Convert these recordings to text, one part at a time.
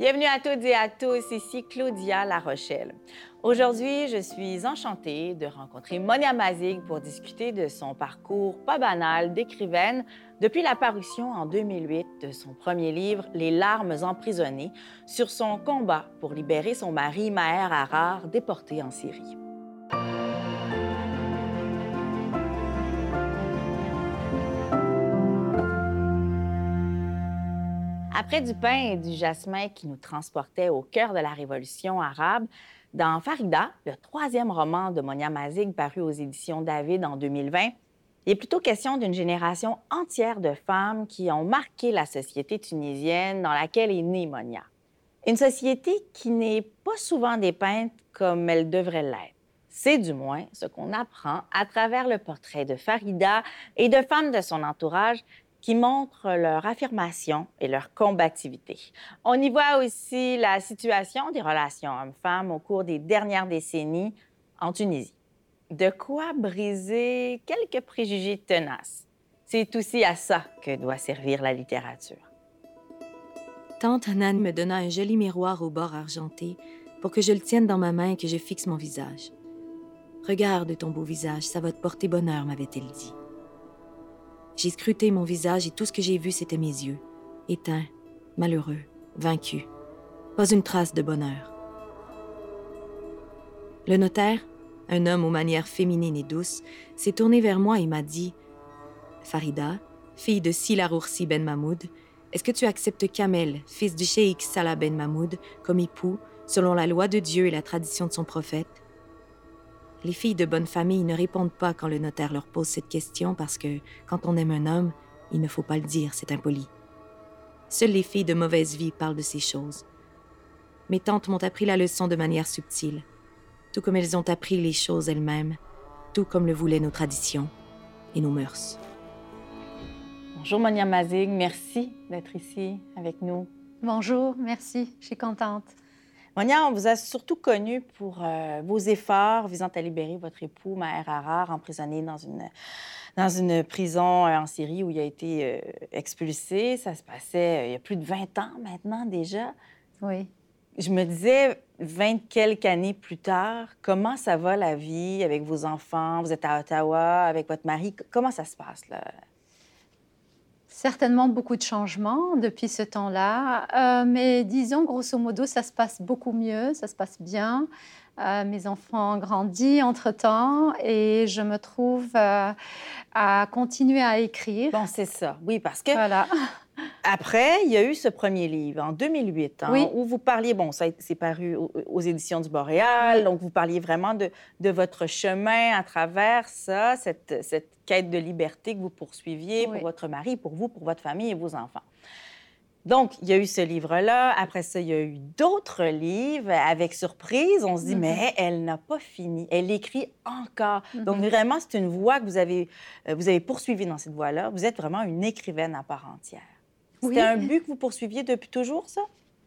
Bienvenue à toutes et à tous, ici Claudia La Rochelle. Aujourd'hui, je suis enchantée de rencontrer Monia Mazig pour discuter de son parcours pas banal d'écrivaine depuis la parution en 2008 de son premier livre Les larmes emprisonnées sur son combat pour libérer son mari Maher Arar déporté en Syrie. Après du pain et du jasmin qui nous transportaient au cœur de la révolution arabe, dans Farida, le troisième roman de Monia Mazig paru aux éditions David en 2020, il est plutôt question d'une génération entière de femmes qui ont marqué la société tunisienne dans laquelle est née Monia. Une société qui n'est pas souvent dépeinte comme elle devrait l'être. C'est du moins ce qu'on apprend à travers le portrait de Farida et de femmes de son entourage qui montrent leur affirmation et leur combativité. On y voit aussi la situation des relations hommes-femmes au cours des dernières décennies en Tunisie. De quoi briser quelques préjugés tenaces. C'est aussi à ça que doit servir la littérature. Tante Hanan me donna un joli miroir au bord argenté pour que je le tienne dans ma main et que je fixe mon visage. Regarde ton beau visage, ça va te porter bonheur, m'avait-elle dit. J'ai scruté mon visage et tout ce que j'ai vu, c'était mes yeux, éteints, malheureux, vaincus. Pas une trace de bonheur. Le notaire, un homme aux manières féminines et douces, s'est tourné vers moi et m'a dit Farida, fille de Sila Roursi Ben Mahmoud, est-ce que tu acceptes Kamel, fils du cheikh Salah Ben Mahmoud, comme époux, selon la loi de Dieu et la tradition de son prophète? Les filles de bonne famille ne répondent pas quand le notaire leur pose cette question parce que, quand on aime un homme, il ne faut pas le dire, c'est impoli. Seules les filles de mauvaise vie parlent de ces choses. Mes tantes m'ont appris la leçon de manière subtile, tout comme elles ont appris les choses elles-mêmes, tout comme le voulaient nos traditions et nos mœurs. Bonjour Monia Mazig, merci d'être ici avec nous. Bonjour, merci, je suis contente. Monia, on vous a surtout connu pour euh, vos efforts visant à libérer votre époux, Maher Arar, emprisonné dans une, dans une prison euh, en Syrie où il a été euh, expulsé. Ça se passait il y a plus de 20 ans maintenant déjà. Oui. Je me disais, 20 quelques années plus tard, comment ça va la vie avec vos enfants? Vous êtes à Ottawa avec votre mari. Comment ça se passe là? Certainement beaucoup de changements depuis ce temps-là, euh, mais disons grosso modo, ça se passe beaucoup mieux, ça se passe bien. Euh, mes enfants ont grandi entre-temps et je me trouve euh, à continuer à écrire. Bon, c'est ça, oui, parce que voilà. Après, il y a eu ce premier livre en 2008, hein, où vous parliez, bon, ça c'est paru aux, éditions du Boréal, donc vous parliez vraiment de, de, votre chemin à travers ça, cette, cette, quête de liberté que vous poursuiviez pour votre mari, pour vous, pour votre famille et vos enfants. Donc, il y a eu ce livre-là. Après ça, il y a eu d'autres livres. Avec surprise, on se dit, mm-hmm. mais elle n'a pas fini. Elle écrit encore. Donc, mm-hmm. vraiment, c'est une voie que vous avez, euh, vous avez poursuivie dans cette voie-là. Vous êtes vraiment une écrivaine à part entière. C'était un but que vous poursuiviez depuis toujours, ça?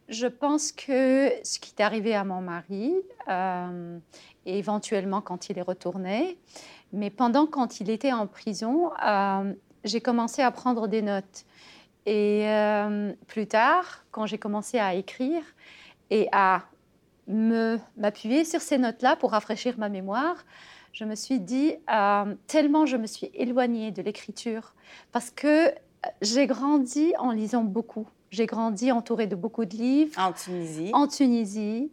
Je pense que ce qui est arrivé à mon mari, euh, et éventuellement quand il est retourné, mais pendant quand il était en prison, euh, j'ai commencé à prendre des notes. Et euh, plus tard, quand j'ai commencé à écrire et à m'appuyer sur ces notes-là pour rafraîchir ma mémoire, je me suis dit, euh, tellement je me suis éloignée de l'écriture, parce que j'ai grandi en lisant beaucoup. J'ai grandi entourée de beaucoup de livres. En Tunisie. En Tunisie.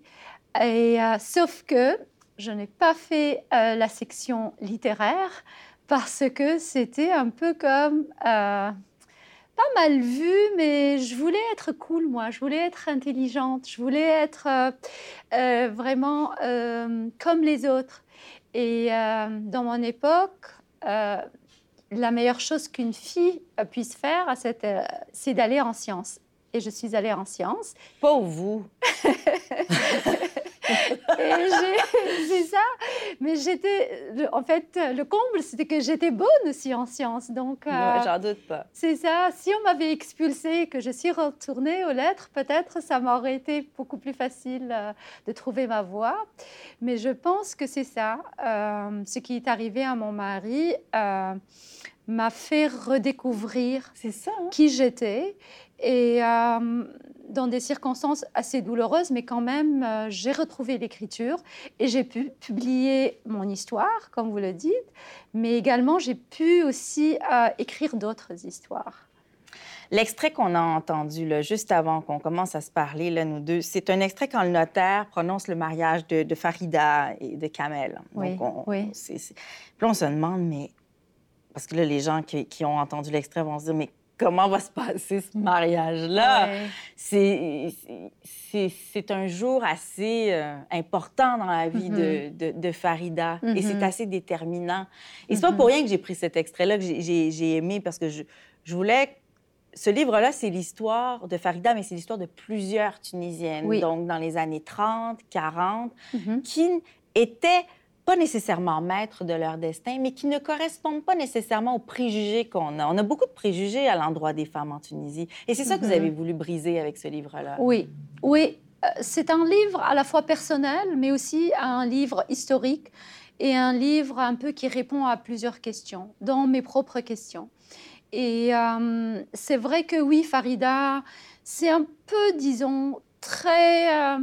Et, euh, sauf que je n'ai pas fait la section littéraire parce que c'était un peu comme pas mal vu, mais je voulais être cool, moi. Je voulais être intelligente. Je voulais être euh, euh, vraiment euh, comme les autres. Et dans mon époque, la meilleure chose qu'une fille puisse faire, c'est d'aller en sciences. Et je suis allée en sciences. Pas vous. c'est ça. Mais j'étais, en fait, le comble, c'était que j'étais bonne aussi en sciences. Donc, euh, j'en doute pas. C'est ça. Si on m'avait expulsée, que je suis retournée aux lettres, peut-être ça m'aurait été beaucoup plus facile euh, de trouver ma voie. Mais je pense que c'est ça. Euh, ce qui est arrivé à mon mari m'a fait redécouvrir ça, hein? qui j'étais. Et euh, dans des circonstances assez douloureuses, mais quand même, euh, j'ai retrouvé l'écriture et j'ai pu publier mon histoire, comme vous le dites, mais également j'ai pu aussi euh, écrire d'autres histoires. L'extrait qu'on a entendu là, juste avant qu'on commence à se parler, là, nous deux, c'est un extrait quand le notaire prononce le mariage de, Farida et de Kamel. Oui, on, oui. Puis on se demande, mais... Parce que là, les gens qui, qui ont entendu l'extrait vont se dire, mais comment va se passer ce mariage-là? C'est un jour assez euh, important dans la vie de, mm-hmm. de, Farida et c'est mm-hmm. assez déterminant. Et c'est pas pour mm-hmm. rien que j'ai pris cet extrait-là que j'ai aimé parce que je, je voulais ce livre-là, c'est l'histoire de Farida, mais c'est l'histoire de plusieurs Tunisiennes, donc dans les années 30, 40, qui étaient pas nécessairement maîtres de leur destin, mais qui ne correspondent pas nécessairement aux préjugés qu'on a. On a beaucoup de préjugés à l'endroit des femmes en Tunisie. Et c'est ça que vous avez mhm. voulu briser avec ce livre-là. Oui, oui. Euh, c'est un livre à la fois personnel, mais aussi un livre historique et un livre un peu qui répond à plusieurs questions, dans mes propres questions. Et euh, c'est vrai que oui, Farida, c'est un peu, disons, très... Euh,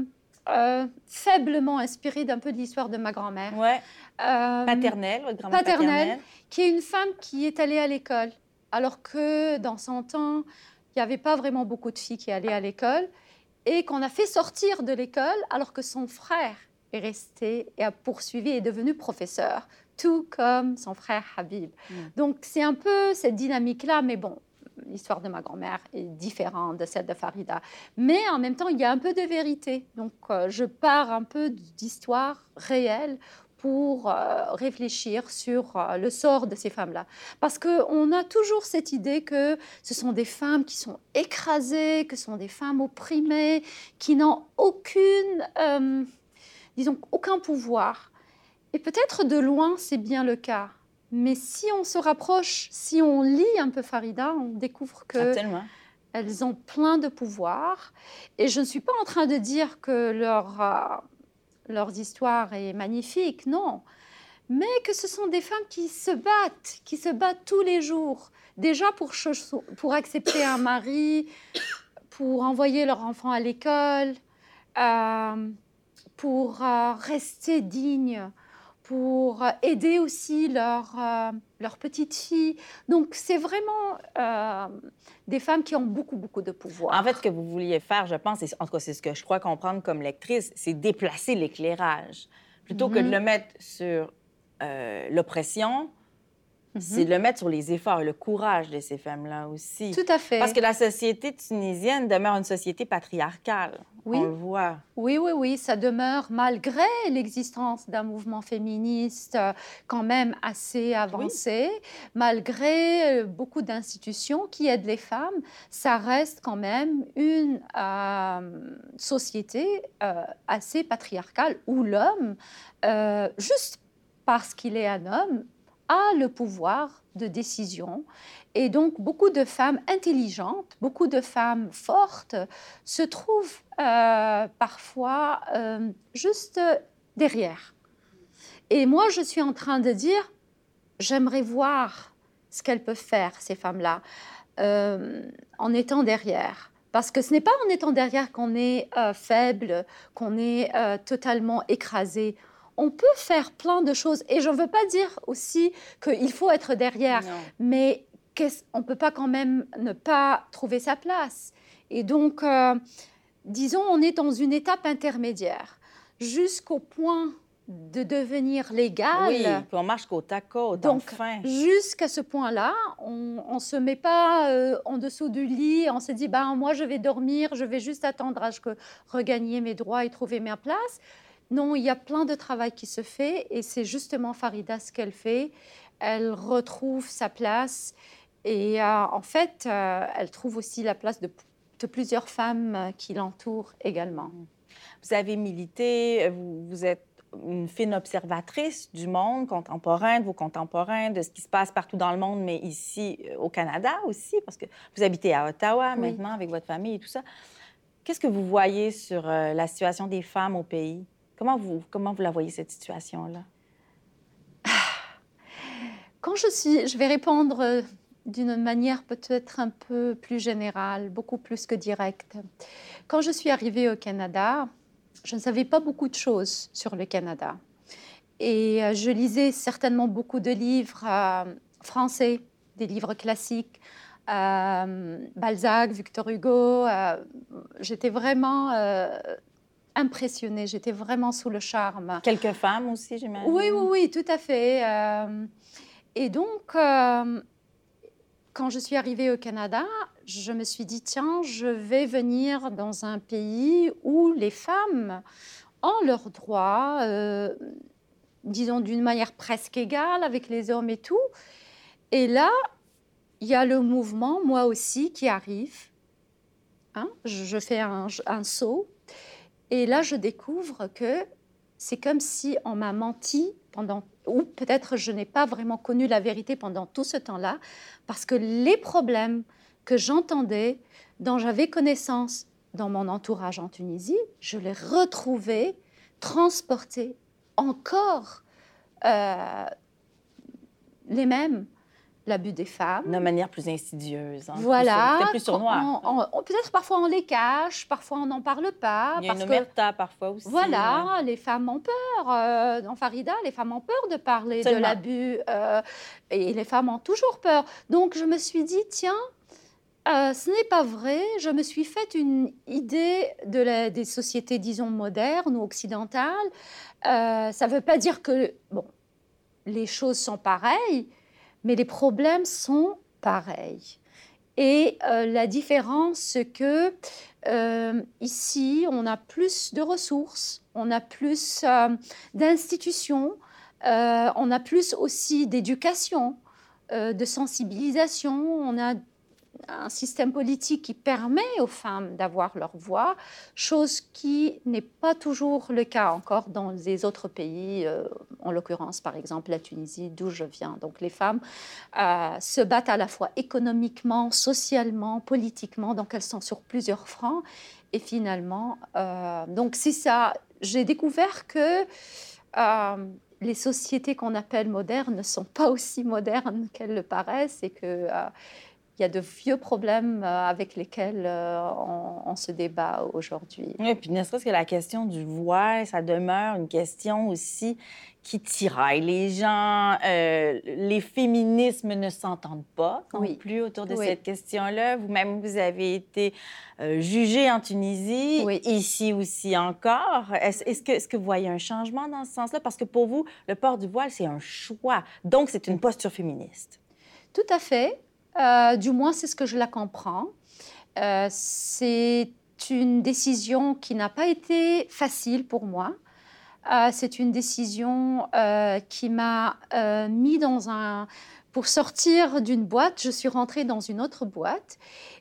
euh, faiblement inspirée d'un peu de l'histoire de ma grand-mère. Ouais. Euh, paternelle, votre grand-mère paternelle, Qui est une femme qui est allée à l'école, alors que dans son temps, il n'y avait pas vraiment beaucoup de filles qui allaient à l'école, et qu'on a fait sortir de l'école alors que son frère est resté et a poursuivi et est devenu professeur, tout comme son frère Habib. Mm. Donc c'est un peu cette dynamique-là, mais bon, l'histoire de ma grand-mère est différente de celle de Farida. Mais en même temps, il y a un peu de vérité. Donc, euh, je pars un peu d'histoire réelle pour euh, réfléchir sur euh, le sort de ces femmes-là. Parce qu'on a toujours cette idée que ce sont des femmes qui sont écrasées, que ce sont des femmes opprimées, qui n'ont aucune, disons, aucun pouvoir. Et peut-être de loin, c'est bien le cas. Mais si on se rapproche, si on lit un peu Farida, on découvre que elles ont plein de pouvoir. Et je ne suis pas en train de dire que leur, euh, leur histoire est magnifique, non. Mais que ce sont des femmes qui se battent, qui se battent tous les jours. Déjà pour, pour accepter un mari, pour envoyer leur enfant à l'école, euh, pour euh, rester digne pour aider aussi leur, euh, leur petite fille. Donc, c'est vraiment euh, des femmes qui ont beaucoup, beaucoup de pouvoir. En fait, ce que vous vouliez faire, je pense, et en tout cas, c'est ce que je crois comprendre comme lectrice, c'est déplacer l'éclairage. Plutôt que de mhm. le mettre sur euh, l'oppression, c'est de le mettre sur les efforts et le courage de ces femmes-là aussi. Tout à fait. Parce que la société tunisienne demeure une société patriarcale. Oui. On le voit. Oui, oui, oui, ça demeure malgré l'existence d'un mouvement féministe euh, quand même assez avancé, malgré euh, beaucoup d'institutions qui aident les femmes, ça reste quand même une euh, société assez patriarcale où l'homme, juste parce qu'il est un homme, a le pouvoir de décision. Et donc, beaucoup de femmes intelligentes, beaucoup de femmes fortes se trouvent euh, parfois euh, juste derrière. Et moi, je suis en train de dire, j'aimerais voir ce qu'elles peuvent faire, ces femmes-là, euh, en étant derrière. Parce que ce n'est pas en étant derrière qu'on est faible, qu'on est totalement écrasé on peut faire plein de choses. Et je ne veux pas dire aussi qu'il faut être derrière, mais on ne peut pas quand même ne pas trouver sa place. Et donc, euh, disons, on est dans une étape intermédiaire jusqu'au point de devenir légal. Oui, on marche côte à côte, Donc, enfin. jusqu'à ce point-là, on ne se met pas euh, en dessous du lit, on se dit, ben, moi, je vais dormir, je vais juste attendre à ce que regagner mes droits et trouver ma place. Non, il y a plein de travail qui se fait et c'est justement Farida ce qu'elle fait. Elle retrouve sa place et euh, en fait, euh, elle trouve aussi la place de, plusieurs femmes euh, qui l'entourent également. Vous avez milité, vous, êtes une fine observatrice du monde contemporain, de vos contemporains, de ce qui se passe partout dans le monde, mais ici au Canada aussi, parce que vous habitez à Ottawa maintenant avec votre famille et tout ça. Qu'est-ce que vous voyez sur la situation des femmes au pays? Comment vous, comment vous la voyez, cette situation-là? quand je suis, je vais répondre euh, d'une manière peut-être un peu plus générale, beaucoup plus que directe. Quand je suis arrivée au Canada, je ne savais pas beaucoup de choses sur le Canada. Et euh, je lisais certainement beaucoup de livres euh, français, des livres classiques, Balzac, Victor Hugo. J'étais vraiment impressionnée, j'étais vraiment sous le charme. Quelques femmes aussi, j'imagine. Oui, oui, oui, tout à fait. et donc, quand je suis arrivée au Canada, je me suis dit, tiens, je vais venir dans un pays où les femmes ont leurs droits, euh, disons d'une manière presque égale avec les hommes et tout. Et là, il y a le mouvement, moi aussi, qui arrive. Hein, je, fais un, un saut. Et là, je découvre que c'est comme si on m'a menti pendant ou peut-être je n'ai pas vraiment connu la vérité pendant tout ce temps-là, parce que les problèmes que j'entendais, dont j'avais connaissance dans mon entourage en Tunisie, je les retrouvais transportés encore euh, les mêmes l'abus des femmes. De manière plus insidieuse. Hein, voilà. Plus, plus Peut-être parfois on les cache, parfois on n'en parle pas. Il y a une omerta parfois aussi. Voilà, les femmes ont peur. Euh, dans Farida, les femmes ont peur de parler de l'abus. Euh, et les femmes ont toujours peur. Donc je me suis dit, tiens, euh, ce n'est pas vrai. Je me suis fait une idée de la, des sociétés, disons, modernes ou occidentales. ça ne veut pas dire que bon, les choses sont pareilles, mais les problèmes sont pareils. Et euh, la différence, c'est que euh, ici, on a plus de ressources, on a plus euh, d'institutions, on a plus aussi d'éducation, de sensibilisation, on a un système politique qui permet aux femmes d'avoir leur voix, chose qui n'est pas toujours le cas encore dans les autres pays, euh, en l'occurrence par exemple la Tunisie d'où je viens. Donc les femmes euh, se battent à la fois économiquement, socialement, politiquement, donc elles sont sur plusieurs fronts. Et finalement, euh, donc c'est ça, j'ai découvert que les sociétés qu'on appelle modernes ne sont pas aussi modernes qu'elles le paraissent et que il y a de vieux problèmes euh, avec lesquels euh, on, se débat aujourd'hui. Oui, puis ne serait-ce que la question du voile, ça demeure une question aussi qui tiraille les gens. Euh, les féminismes ne s'entendent pas non plus autour de cette question-là. Vous-même, vous avez été jugée en Tunisie, ici aussi encore. Est-ce que, est que vous voyez un changement dans ce sens-là? Parce que pour vous, le port du voile, c'est un choix. Donc, c'est une posture féministe. Tout à fait. Euh, du moins, c'est ce que je la comprends. Euh, c'est une décision qui n'a pas été facile pour moi. Euh, c'est une décision qui m'a mis dans un... Pour sortir d'une boîte, je suis rentrée dans une autre boîte.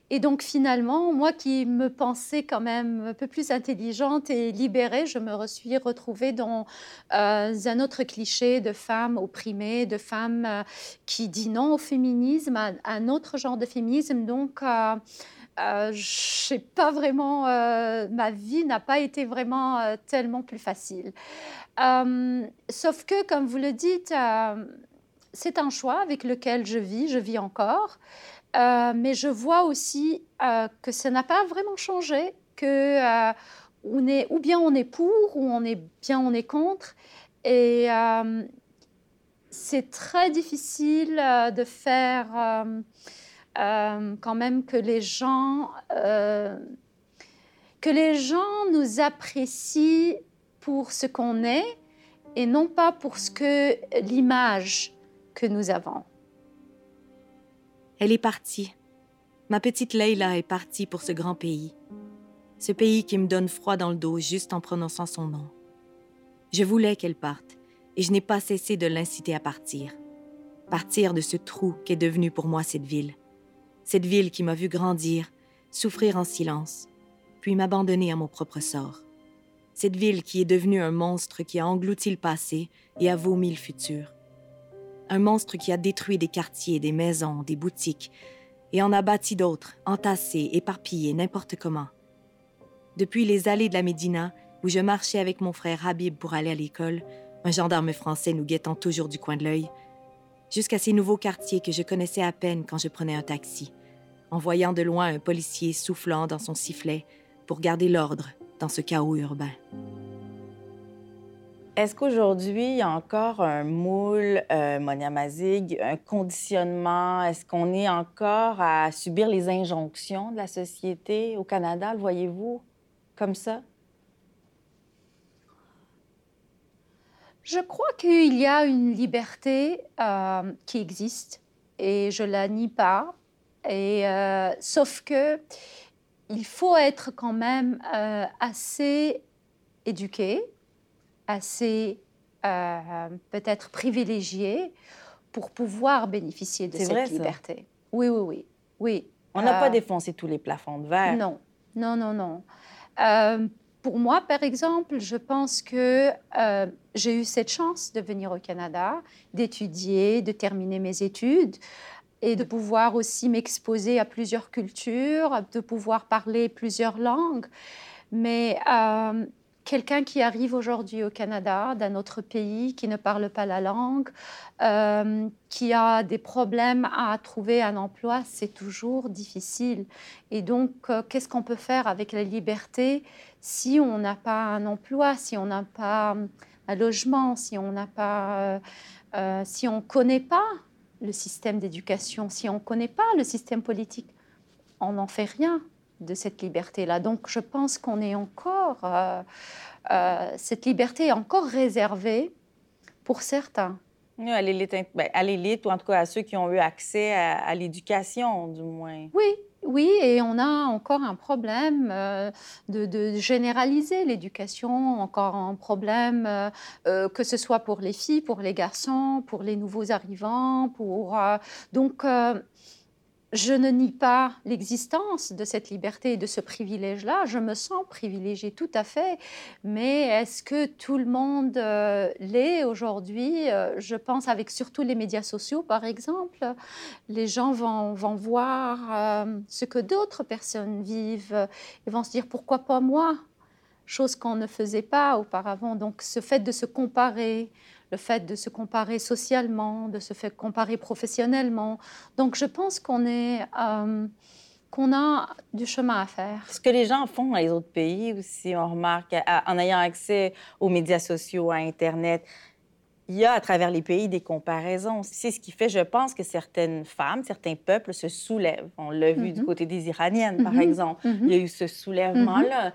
Et donc finalement, moi qui me pensais quand même un peu plus intelligente et libérée, je me suis retrouvée dans euh, un autre cliché de femme opprimée, de femme euh, qui dit non au féminisme, un autre genre de féminisme. Donc, euh, je sais pas vraiment, ma vie n'a pas été vraiment tellement plus facile. sauf que, comme vous le dites, c'est un choix avec lequel je vis, je vis encore. Euh, mais je vois aussi euh, que ça n'a pas vraiment changé, que euh, est, ou bien on est pour, ou on est bien on est contre. Et c'est très difficile de faire quand même que les gens que les gens nous apprécient pour ce qu'on est et non pas pour ce que l'image que nous avons. Elle est partie. Ma petite Leila est partie pour ce grand pays. Ce pays qui me donne froid dans le dos juste en prononçant son nom. Je voulais qu'elle parte et je n'ai pas cessé de l'inciter à partir. Partir de ce trou qu'est devenue pour moi cette ville. Cette ville qui m'a vu grandir, souffrir en silence, puis m'abandonner à mon propre sort. Cette ville qui est devenue un monstre qui a englouti le passé et a vomi le futur un monstre qui a détruit des quartiers, des maisons, des boutiques, et en a bâti d'autres, entassés, éparpillés, n'importe comment. Depuis les allées de la Médina, où je marchais avec mon frère Habib pour aller à l'école, un gendarme français nous guettant toujours du coin de l'œil, jusqu'à ces nouveaux quartiers que je connaissais à peine quand je prenais un taxi, en voyant de loin un policier soufflant dans son sifflet pour garder l'ordre dans ce chaos urbain. Est-ce qu'aujourd'hui, il y a encore un moule, euh, Monia Mazig, un conditionnement? Est-ce qu'on est encore à subir les injonctions de la société au Canada, le voyez-vous, comme ça? Je crois qu'il y a une liberté euh, qui existe et je la nie pas. Et, euh, sauf que il faut être quand même euh, assez éduqué, assez peut-être privilégié pour pouvoir bénéficier de cette liberté. Oui, oui, oui, oui. On n'a pas défoncé tous les plafonds de verre. Non, non, non, non. Pour moi, par exemple, je pense que euh, j'ai eu cette chance de venir au Canada, d'étudier, de terminer mes études et de pouvoir aussi m'exposer à plusieurs cultures, de pouvoir parler plusieurs langues. Mais euh, quelqu'un qui arrive aujourd'hui au Canada, d'un autre pays, qui ne parle pas la langue, euh, qui a des problèmes à trouver un emploi, c'est toujours difficile. Et donc, euh, qu'est-ce qu'on peut faire avec la liberté si on n'a pas un emploi, si on n'a pas un logement, si on n'a pas, euh, si on connaît pas le système d'éducation, si on connaît pas le système politique, on n'en fait rien de cette liberté-là. Donc je pense qu'on est encore, euh, euh, cette liberté est encore réservée pour certains. À l'élite, ben, à l'élite, ou en tout cas à ceux qui ont eu accès à, l'éducation, du moins. Oui, oui, et on a encore un problème euh, de, généraliser l'éducation, encore un problème que ce soit pour les filles, pour les garçons, pour les nouveaux arrivants, pour donc je ne nie pas l'existence de cette liberté et de ce privilège-là. Je me sens privilégiée tout à fait. Mais est-ce que tout le monde euh, l'est aujourd'hui? Euh, Je pense avec surtout les médias sociaux, par exemple. Les gens vont, voir euh, ce que d'autres personnes vivent et vont se dire pourquoi pas moi? Chose qu'on ne faisait pas auparavant. Donc ce fait de se comparer, le fait de se comparer socialement, de se faire comparer professionnellement. Donc je pense qu'on est... Euh, qu'on a du chemin à faire. Ce que les gens font dans les autres pays aussi, on remarque, en ayant accès aux médias sociaux, à Internet, il y a à travers les pays des comparaisons. C'est ce qui fait, je pense, que certaines femmes, certains peuples se soulèvent. On l'a vu du mhm. côté des Iraniennes, par mhm. exemple. Mhm. Il y a eu ce soulèvement-là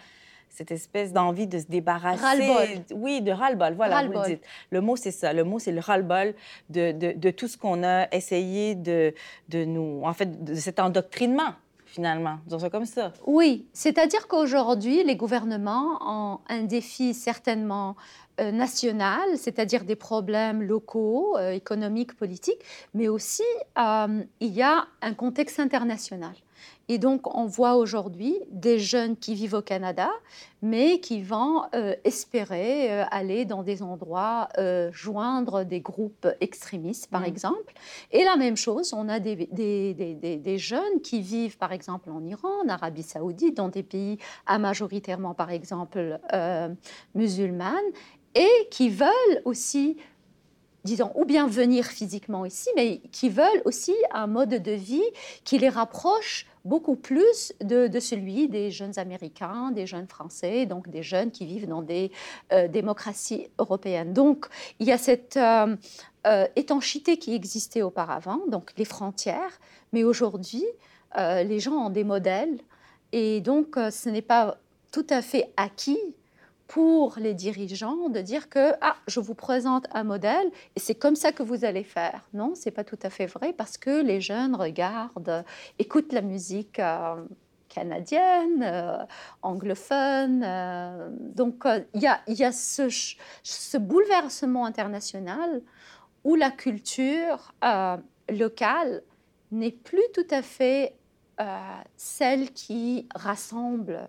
cette espèce d'envie de se débarrasser. Ras-le-bol. Oui, de ras-le-bol. Voilà, vous le dites. Le mot, c'est ça. Le mot, c'est le ras-le-bol de, de, de, tout ce qu'on a essayé de, de nous... En fait, de cet endoctrinement finalement, disons ça comme ça. Oui, c'est-à-dire qu'aujourd'hui, les gouvernements ont un défi certainement euh, national, c'est-à-dire des problèmes locaux, euh, économiques, politiques, mais aussi euh, il y a un contexte international. Et donc, on voit aujourd'hui des jeunes qui vivent au Canada, mais qui vont euh, espérer euh, aller dans des endroits, euh, joindre des groupes extrémistes, par mm. exemple. Et la même chose, on a des, des, des, des, jeunes qui vivent, par exemple, en Iran, en Arabie saoudite, dans des pays à majoritairement, par exemple, musulmanes, et qui veulent aussi disons, ou bien venir physiquement ici, mais qui veulent aussi un mode de vie qui les rapproche beaucoup plus de, celui des jeunes Américains, des jeunes Français, donc des jeunes qui vivent dans des euh, démocraties européennes. Donc il y a cette euh, euh, étanchéité qui existait auparavant, donc les frontières, mais aujourd'hui, les gens ont des modèles et donc ce n'est pas tout à fait acquis pour les dirigeants de dire que ah, je vous présente un modèle et c'est comme ça que vous allez faire. Non, c'est pas tout à fait vrai parce que les jeunes regardent, écoutent la musique euh, canadienne, euh, anglophone. Euh, donc il y a, y a ce, ce, bouleversement international où la culture locale n'est plus tout à fait celle qui rassemble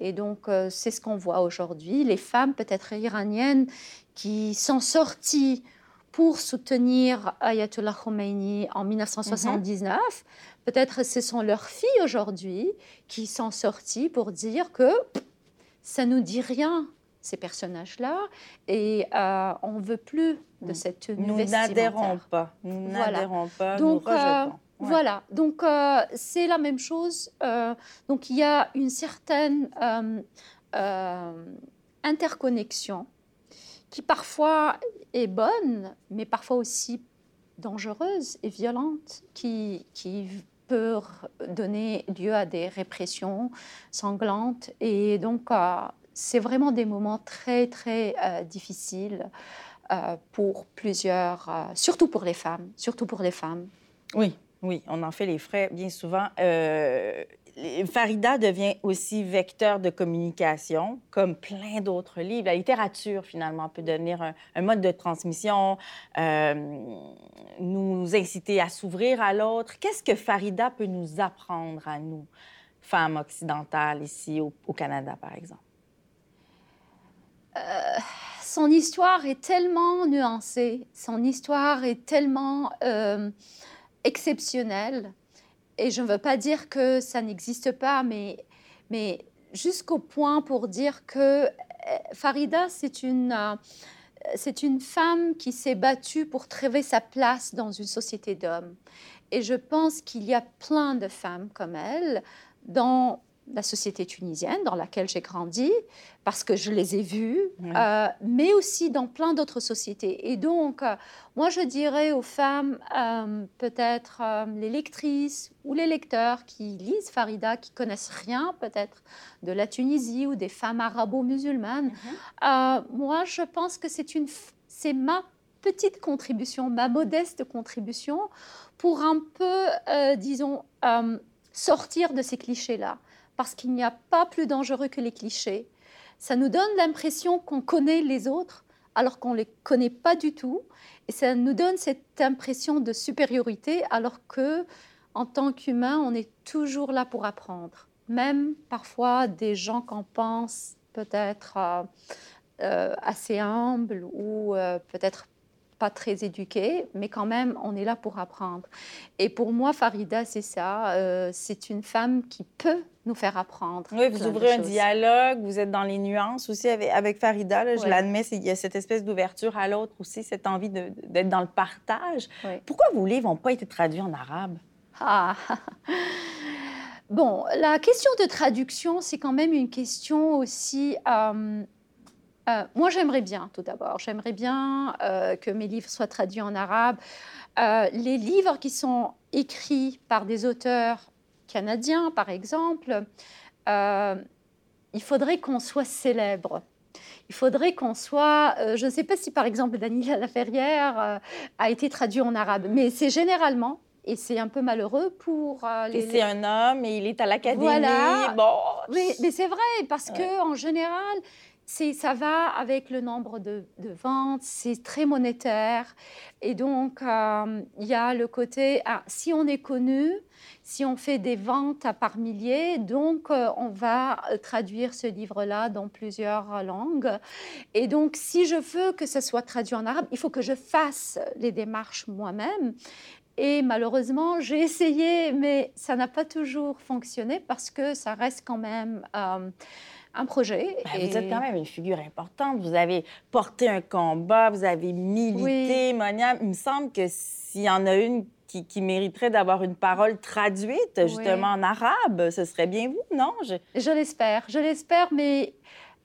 et donc, euh, c'est ce qu'on voit aujourd'hui. Les femmes, peut-être iraniennes, qui sont sorties pour soutenir Ayatollah Khomeini en 1979, peut-être ce sont leurs filles aujourd'hui qui sont sorties pour dire que ça nous dit rien ces personnages-là et euh, on ne veut plus de mm. cette tenue Nous n'adhérons pas. Nous n'adhérons pas, Donc, nous rejetons. Voilà, donc c'est la même chose. donc il y a une certaine interconnexion qui parfois est bonne, mais parfois aussi dangereuse et violente, qui, qui peut donner lieu à des répressions sanglantes. Et donc, euh, c'est vraiment des moments très, très euh, difficiles euh, pour plusieurs, surtout pour les femmes, surtout pour les femmes. Oui, oui, on en fait les frais bien souvent. Farida devient aussi vecteur de communication, comme plein d'autres livres. La littérature, finalement, peut devenir un, mode de transmission, euh, nous inciter à s'ouvrir à l'autre. Qu'est-ce que Farida peut nous apprendre à nous, femmes occidentales, ici au, Canada, par exemple? Euh, son histoire est tellement nuancée, son histoire est tellement euh, exceptionnelle et je ne veux pas dire que ça n'existe pas, mais, mais jusqu'au point pour dire que euh, Farida, c'est une, euh, c'est une femme qui s'est battue pour trouver sa place dans une société d'hommes. Et je pense qu'il y a plein de femmes comme elle dans la société tunisienne dans laquelle j'ai grandi, parce que je les ai vues, euh, mais aussi dans plein d'autres sociétés. Et donc, euh, moi, je dirais aux femmes, euh, peut-être les lectrices ou les lecteurs qui lisent Farida, qui connaissent rien peut-être de la Tunisie ou des femmes arabo-musulmanes, mhm. moi, je pense que c'est une, c'est ma petite contribution, ma modeste contribution pour un peu, disons, sortir de ces clichés-là parce qu'il n'y a pas plus dangereux que les clichés. Ça nous donne l'impression qu'on connaît les autres alors qu'on ne les connaît pas du tout. Et ça nous donne cette impression de supériorité alors que, en tant qu'humain, on est toujours là pour apprendre. Même parfois des gens qu'on pense peut-être euh, euh, assez humbles ou euh, peut-être pas très éduquée, mais quand même, on est là pour apprendre. Et pour moi, Farida, c'est ça. Euh, c'est une femme qui peut nous faire apprendre. Oui, vous ouvrez un dialogue, vous êtes dans les nuances aussi avec, Farida. je l'admets, il y a cette espèce d'ouverture à l'autre aussi, cette envie d'être dans le partage. Pourquoi vos livres n'ont pas été traduits en arabe? Ah. Bon, la question de traduction, c'est quand même une question aussi euh, euh, moi, j'aimerais bien, tout d'abord, j'aimerais bien euh, que mes livres soient traduits en arabe. Euh, les livres qui sont écrits par des auteurs canadiens, par exemple, il faudrait qu'on soit célèbre. Il faudrait qu'on soit, je ne sais pas si par exemple Daniela Laferrière a été traduit en arabe, mais c'est généralement et c'est un peu malheureux pour les. C'est un homme et il est à l'académie. Voilà. Bon. Mais, mais c'est vrai parce que en général, ça va avec le nombre de, ventes, c'est très monétaire. Et donc, euh, il y a le côté, ah, si on est connu, si on fait des ventes à par milliers, donc euh, on va euh, traduire ce livre-là dans plusieurs langues. Et donc, si je veux que ça soit traduit en arabe, il faut que je fasse les démarches moi-même. Et malheureusement, j'ai essayé, mais ça n'a pas toujours fonctionné parce que ça reste quand même un projet. Ben, vous êtes quand même une figure importante. Vous avez porté un combat, vous avez milité, Monia. Il me semble que s'il y en a une qui, mériterait d'avoir une parole traduite justement en arabe, ce serait bien vous, non? Je, l'espère, je l'espère, mais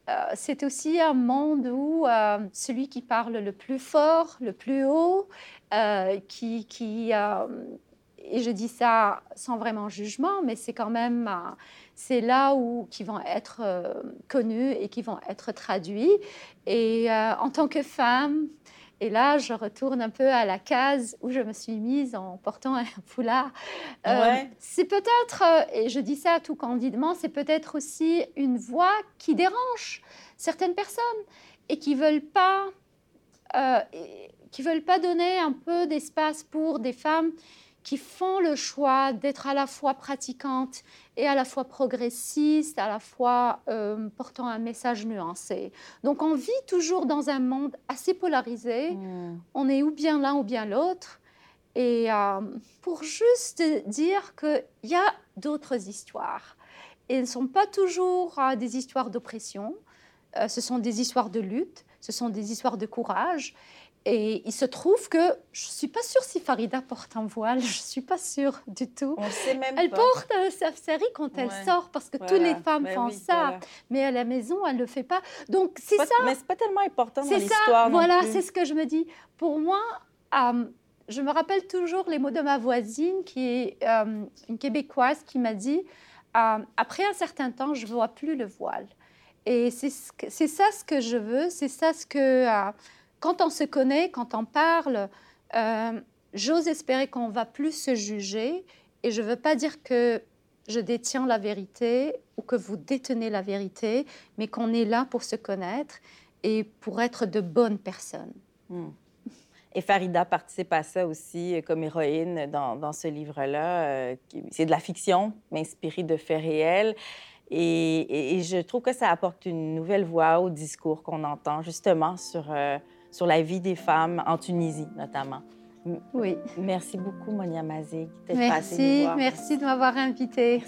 euh, c'est aussi un monde où euh, celui qui parle le plus fort, le plus haut, euh, qui, qui et je dis ça sans vraiment jugement, mais c'est quand même c'est là où qui vont être euh, connus et qui vont être traduits. Et euh, en tant que femme, et là, je retourne un peu à la case où je me suis mise en portant un foulard. Euh, c'est peut-être, et je dis ça tout candidement, c'est peut-être aussi une voix qui dérange certaines personnes et qui veulent pas, qui veulent pas donner un peu d'espace pour des femmes qui font le choix d'être à la fois pratiquantes et à la fois progressistes, à la fois euh, portant un message nuancé. Donc on vit toujours dans un monde assez polarisé. Hmm. On est ou bien l'un ou bien l'autre. Et euh, pour juste dire qu'il y a d'autres histoires. Et elles ne sont pas toujours euh, des histoires d'oppression. ce sont des histoires de lutte, ce sont des histoires de courage. Et il se trouve que je ne suis pas sûre si Farida porte un voile, je ne suis pas sûre du tout. On sait même elle pas. porte euh, sa série quand elle sort parce que Voilà. toutes les femmes Ben font oui, ça. voilà. Mais à la maison, elle ne le fait pas. Donc c'est ça, Mais c'est pas tellement important dans c'est l'histoire. Voilà, c'est ce que je me dis. Pour moi, euh, je me rappelle toujours les mots de ma voisine, qui est euh, une Québécoise, qui m'a dit euh, après un certain temps, je ne vois plus le voile. Et c'est ce ça ce que je veux, c'est ça ce que euh, quand on se connaît, quand on parle, euh, j'ose espérer qu'on va plus se juger. Et je ne veux pas dire que je détiens la vérité ou que vous détenez la vérité, mais qu'on est là pour se connaître et pour être de bonnes personnes. Hmm. Et Farida participe à ça aussi euh, comme héroïne dans, ce livre-là. euh, c'est de la fiction, mais inspirée de faits réels. Et, je trouve que ça apporte une nouvelle voix au discours qu'on entend justement sur, sur la vie des femmes en Tunisie, notamment. Oui. Merci beaucoup, Monia Mazig, Merci, merci de m'avoir invitée.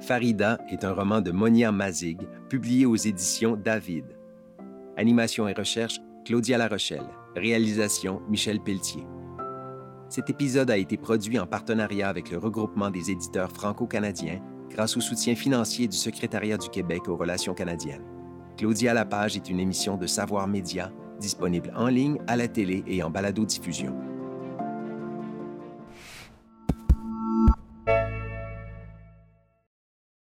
Farida est un roman de Monia Mazig, publié aux éditions David. Animation et recherche, Claudia Larochelle. Réalisation, Michel Pelletier. Cet épisode a été produit en partenariat avec le regroupement des éditeurs franco-canadiens grâce au soutien financier du Secrétariat du Québec aux relations canadiennes. Claudia Lapage est une émission de Savoir Média disponible en ligne, à la télé et en balado-diffusion.